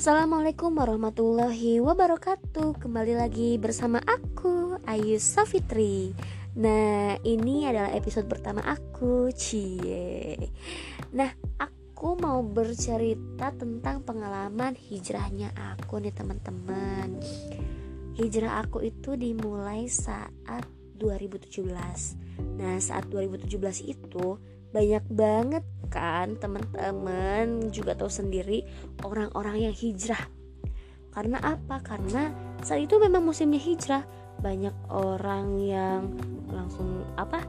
Assalamualaikum warahmatullahi wabarakatuh. Kembali lagi bersama aku Ayu Safitri. Nah ini adalah episode pertama aku Cie. Nah aku mau bercerita tentang pengalaman hijrahnya aku nih teman-teman. Hijrah aku itu dimulai saat 2017 Nah saat 2017 itu banyak banget kan teman-teman juga tahu sendiri orang-orang yang hijrah. Karena apa? Karena saat itu memang musimnya hijrah. Banyak orang yang langsung apa?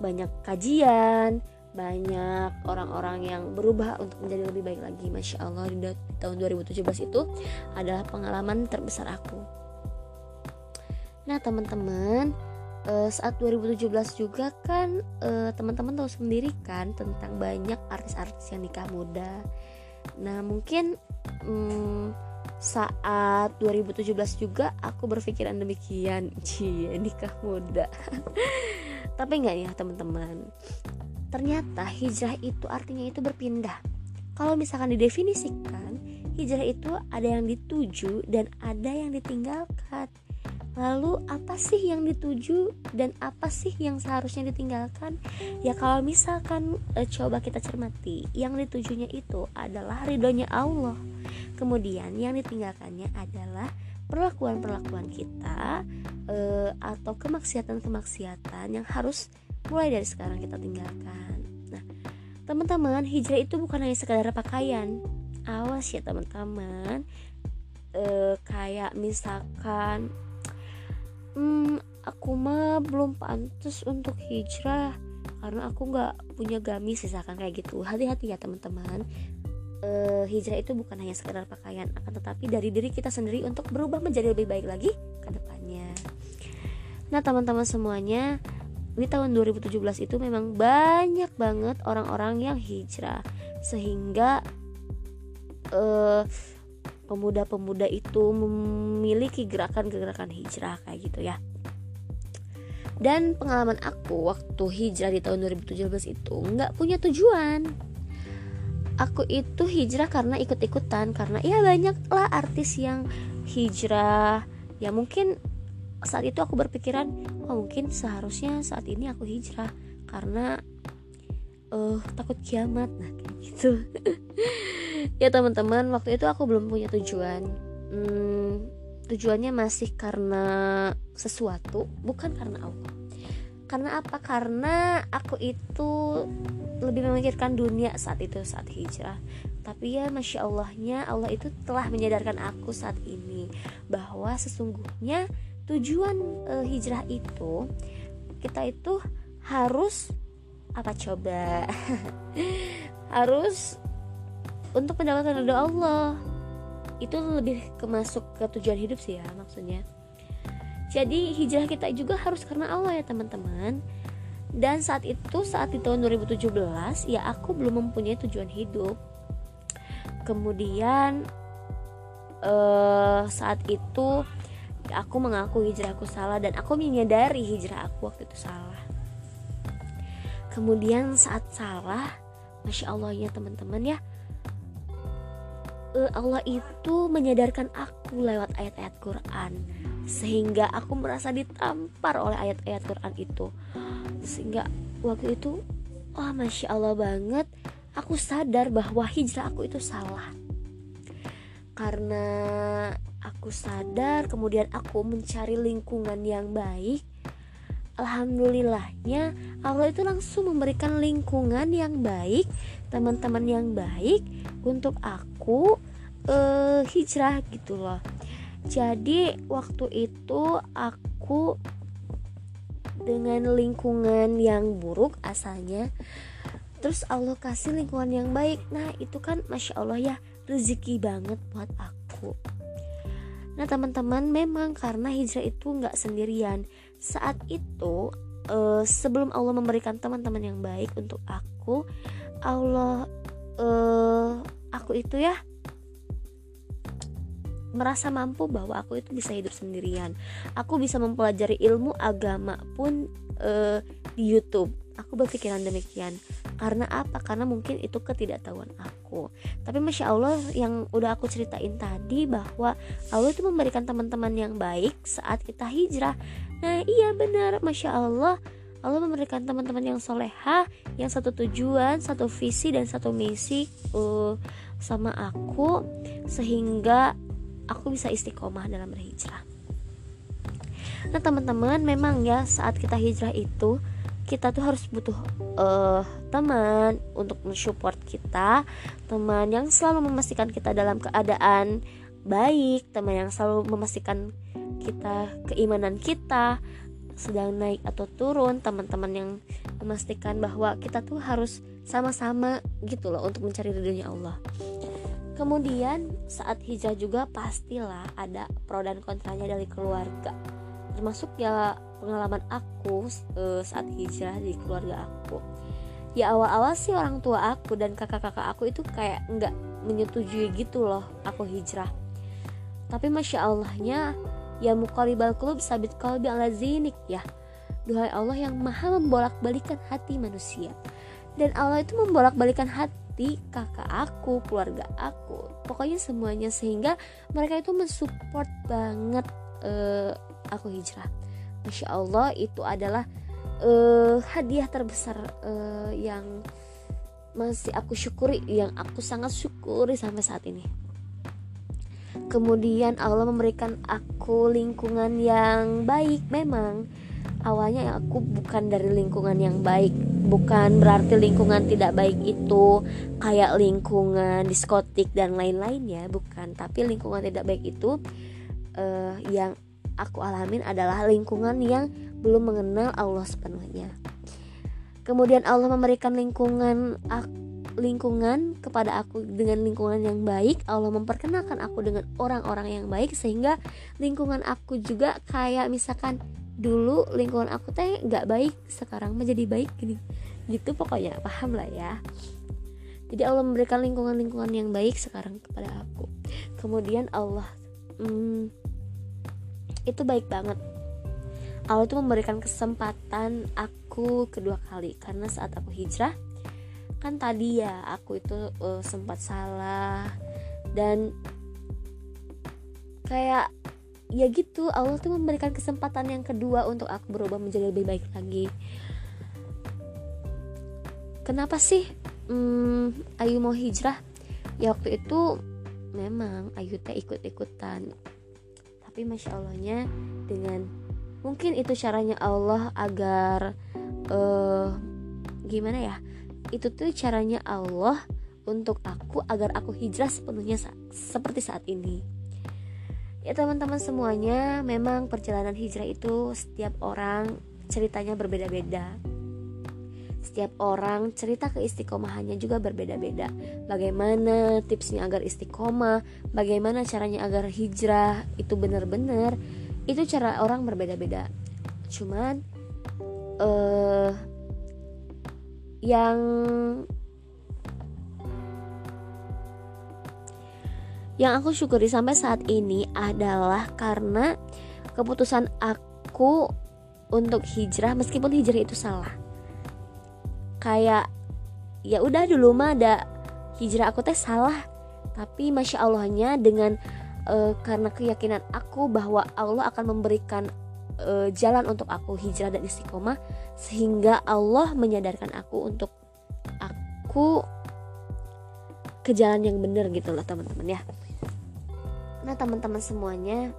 Banyak kajian banyak orang-orang yang berubah untuk menjadi lebih baik lagi. Masya Allah di tahun 2017 itu adalah pengalaman terbesar aku. Nah teman-teman uh, saat 2017 juga kan uh, teman-teman tahu sendiri kan tentang banyak artis-artis yang nikah muda. Nah mungkin um, saat 2017 juga aku berpikiran demikian, cie nikah muda. Tapi enggak ya teman-teman. Ternyata hijrah itu artinya itu berpindah. Kalau misalkan didefinisikan, hijrah itu ada yang dituju dan ada yang ditinggalkan. Lalu apa sih yang dituju dan apa sih yang seharusnya ditinggalkan? Ya kalau misalkan e, coba kita cermati, yang ditujunya itu adalah ridhonya Allah. Kemudian yang ditinggalkannya adalah perlakuan-perlakuan kita e, atau kemaksiatan-kemaksiatan yang harus mulai dari sekarang kita tinggalkan. Nah, teman-teman, hijrah itu bukan hanya sekadar pakaian. Awas ya teman-teman. E, kayak misalkan hmm, aku mah belum pantas untuk hijrah. Karena aku nggak punya gamis misalkan kayak gitu. Hati-hati ya teman-teman. Uh, hijrah itu bukan hanya sekedar pakaian akan tetapi dari diri kita sendiri untuk berubah menjadi lebih baik lagi ke depannya. Nah teman-teman semuanya di tahun 2017 itu memang banyak banget orang-orang yang hijrah. Sehingga uh, pemuda-pemuda itu memiliki gerakan-gerakan hijrah kayak gitu ya. Dan pengalaman aku waktu hijrah di tahun 2017 itu nggak punya tujuan. Aku itu hijrah karena ikut-ikutan karena ya banyak lah artis yang hijrah. Ya mungkin saat itu aku berpikiran, oh mungkin seharusnya saat ini aku hijrah karena uh, takut kiamat nah kayak gitu. ya teman-teman waktu itu aku belum punya tujuan. Hmm, tujuannya masih karena sesuatu bukan karena Allah. Karena apa? Karena aku itu lebih memikirkan dunia saat itu saat hijrah. Tapi ya masya Allahnya Allah itu telah menyadarkan aku saat ini bahwa sesungguhnya tujuan e, hijrah itu kita itu harus apa coba? Harus untuk mendapatkan ridho Allah. Itu lebih kemasuk ke tujuan hidup sih ya maksudnya. Jadi hijrah kita juga harus karena Allah ya teman-teman. Dan saat itu saat di tahun 2017 ya aku belum mempunyai tujuan hidup. Kemudian uh, saat itu aku mengaku hijrahku salah dan aku menyadari hijrah aku waktu itu salah. Kemudian saat salah masya Allah ya teman-teman ya uh, Allah itu menyadarkan aku lewat ayat-ayat Quran. Sehingga aku merasa ditampar oleh ayat-ayat Quran itu. Sehingga waktu itu wah oh, masya Allah banget. Aku sadar bahwa hijrah aku itu salah. Karena aku sadar kemudian aku mencari lingkungan yang baik. Alhamdulillahnya Allah itu langsung memberikan lingkungan yang baik teman-teman yang baik untuk aku uh, hijrah gitu loh. Jadi waktu itu aku dengan lingkungan yang buruk asalnya terus Allah kasih lingkungan yang baik. Nah itu kan masya Allah ya rezeki banget buat aku. Nah teman-teman memang karena hijrah itu nggak sendirian. Saat itu uh, sebelum Allah memberikan teman-teman yang baik untuk aku Allah uh, aku itu ya merasa mampu bahwa aku itu bisa hidup sendirian. Aku bisa mempelajari ilmu agama pun uh, di YouTube. Aku berpikiran demikian. karena apa karena mungkin itu ketidaktahuan aku tapi masya Allah yang udah aku ceritain tadi bahwa Allah itu memberikan teman-teman yang baik saat kita hijrah nah iya benar masya Allah Allah memberikan teman-teman yang soleha yang satu tujuan satu visi dan satu misi uh, sama aku sehingga aku bisa istiqomah dalam berhijrah. Nah teman-teman memang ya saat kita hijrah itu kita tuh harus butuh uh, teman untuk mensupport kita teman yang selalu memastikan kita dalam keadaan baik teman yang selalu memastikan kita keimanan kita sedang naik atau turun teman-teman yang memastikan bahwa kita tuh harus sama-sama gitu loh untuk mencari ridhonya Allah kemudian saat hijrah juga pastilah ada pro dan kontranya dari keluarga. Termasuk ya pengalaman aku uh, saat hijrah di keluarga aku. Ya awal-awal sih orang tua aku dan kakak-kakak aku itu kayak nggak menyetujui gitu loh aku hijrah. Tapi masya allahnya ya mukalibal klub sabit kalbi ala zinik ya. Duhai Allah yang maha membolak-balikan hati manusia. Dan Allah itu membolak-balikan hati kakak aku, keluarga aku Pokoknya semuanya sehingga mereka itu mensupport banget uh, aku hijrah. Masya Allah itu adalah uh, hadiah terbesar uh, yang masih aku syukuri yang aku sangat syukuri sampai saat ini. Kemudian Allah memberikan aku lingkungan yang baik memang. Awalnya aku bukan dari lingkungan yang baik bukan berarti lingkungan tidak baik itu kayak lingkungan diskotik dan lain-lain ya bukan tapi lingkungan tidak baik itu uh, yang aku alamin adalah lingkungan yang belum mengenal Allah sepenuhnya. Kemudian Allah memberikan lingkungan lingkungan kepada aku dengan lingkungan yang baik. Allah memperkenalkan aku dengan orang-orang yang baik sehingga lingkungan aku juga kayak misalkan dulu lingkungan aku teh nggak baik sekarang menjadi baik gini. Gitu pokoknya paham lah ya. Jadi Allah memberikan lingkungan-lingkungan yang baik sekarang kepada aku. Kemudian Allah hmm, itu baik banget. Allah tuh memberikan kesempatan aku kedua kali. Karena saat aku hijrah kan tadi ya aku itu uh, sempat salah. Dan kayak ya gitu Allah tuh memberikan kesempatan yang kedua untuk aku berubah menjadi lebih baik lagi. Kenapa sih? Hmm, Ayu mau hijrah? Ya waktu itu memang Ayu teh ikut-ikutan. Tapi masya allahnya dengan mungkin itu caranya Allah agar uh, gimana ya? Itu tuh caranya Allah untuk aku agar aku hijrah sepenuhnya sa seperti saat ini ya teman-teman semuanya memang perjalanan hijrah itu setiap orang ceritanya berbeda-beda setiap orang cerita keistiqomahannya juga berbeda-beda. Bagaimana tipsnya agar istiqomah, bagaimana caranya agar hijrah itu benar-benar itu cara orang berbeda-beda. Cuman uh, yang yang aku syukuri sampai saat ini adalah karena keputusan aku untuk hijrah meskipun hijrah itu salah. Kayak ya udah dulu mah ada hijrah aku teh salah. Tapi masya allahnya dengan uh, karena keyakinan aku bahwa Allah akan memberikan uh, jalan untuk aku hijrah dan istiqomah sehingga Allah menyadarkan aku untuk aku ke jalan yang benar gitu loh teman-teman ya nah teman-teman semuanya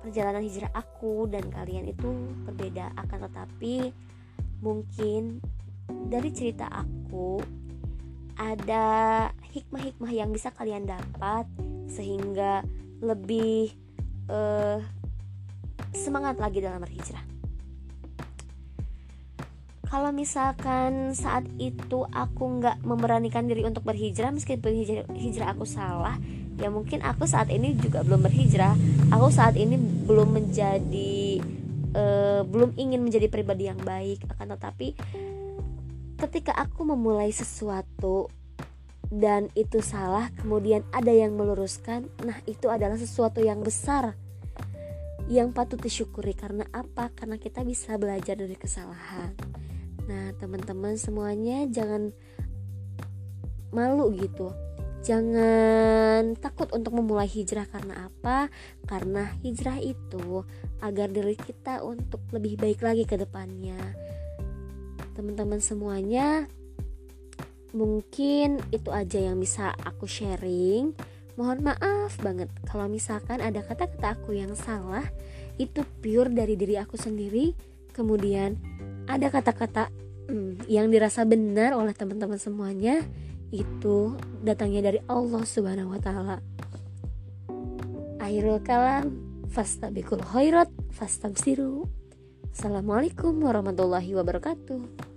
perjalanan hijrah aku dan kalian itu berbeda akan tetapi mungkin dari cerita aku ada hikmah-hikmah yang bisa kalian dapat sehingga lebih uh, semangat lagi dalam berhijrah. Kalau misalkan saat itu aku nggak memberanikan diri untuk berhijrah meskipun hijrah, hijrah aku salah, ya mungkin aku saat ini juga belum berhijrah. Aku saat ini belum menjadi uh, belum ingin menjadi pribadi yang baik, akan tetapi ketika aku memulai sesuatu dan itu salah, kemudian ada yang meluruskan, nah itu adalah sesuatu yang besar yang patut disyukuri karena apa? Karena kita bisa belajar dari kesalahan. Nah, teman-teman semuanya jangan malu gitu. Jangan takut untuk memulai hijrah karena apa? Karena hijrah itu agar diri kita untuk lebih baik lagi ke depannya. Teman-teman semuanya, mungkin itu aja yang bisa aku sharing. Mohon maaf banget kalau misalkan ada kata-kata aku yang salah, itu pure dari diri aku sendiri. Kemudian ada kata-kata hmm, yang dirasa benar oleh teman-teman semuanya itu datangnya dari Allah Subhanahu wa taala. Akhirul kalam fastabikul khairat fastabsiru. Assalamualaikum warahmatullahi wabarakatuh.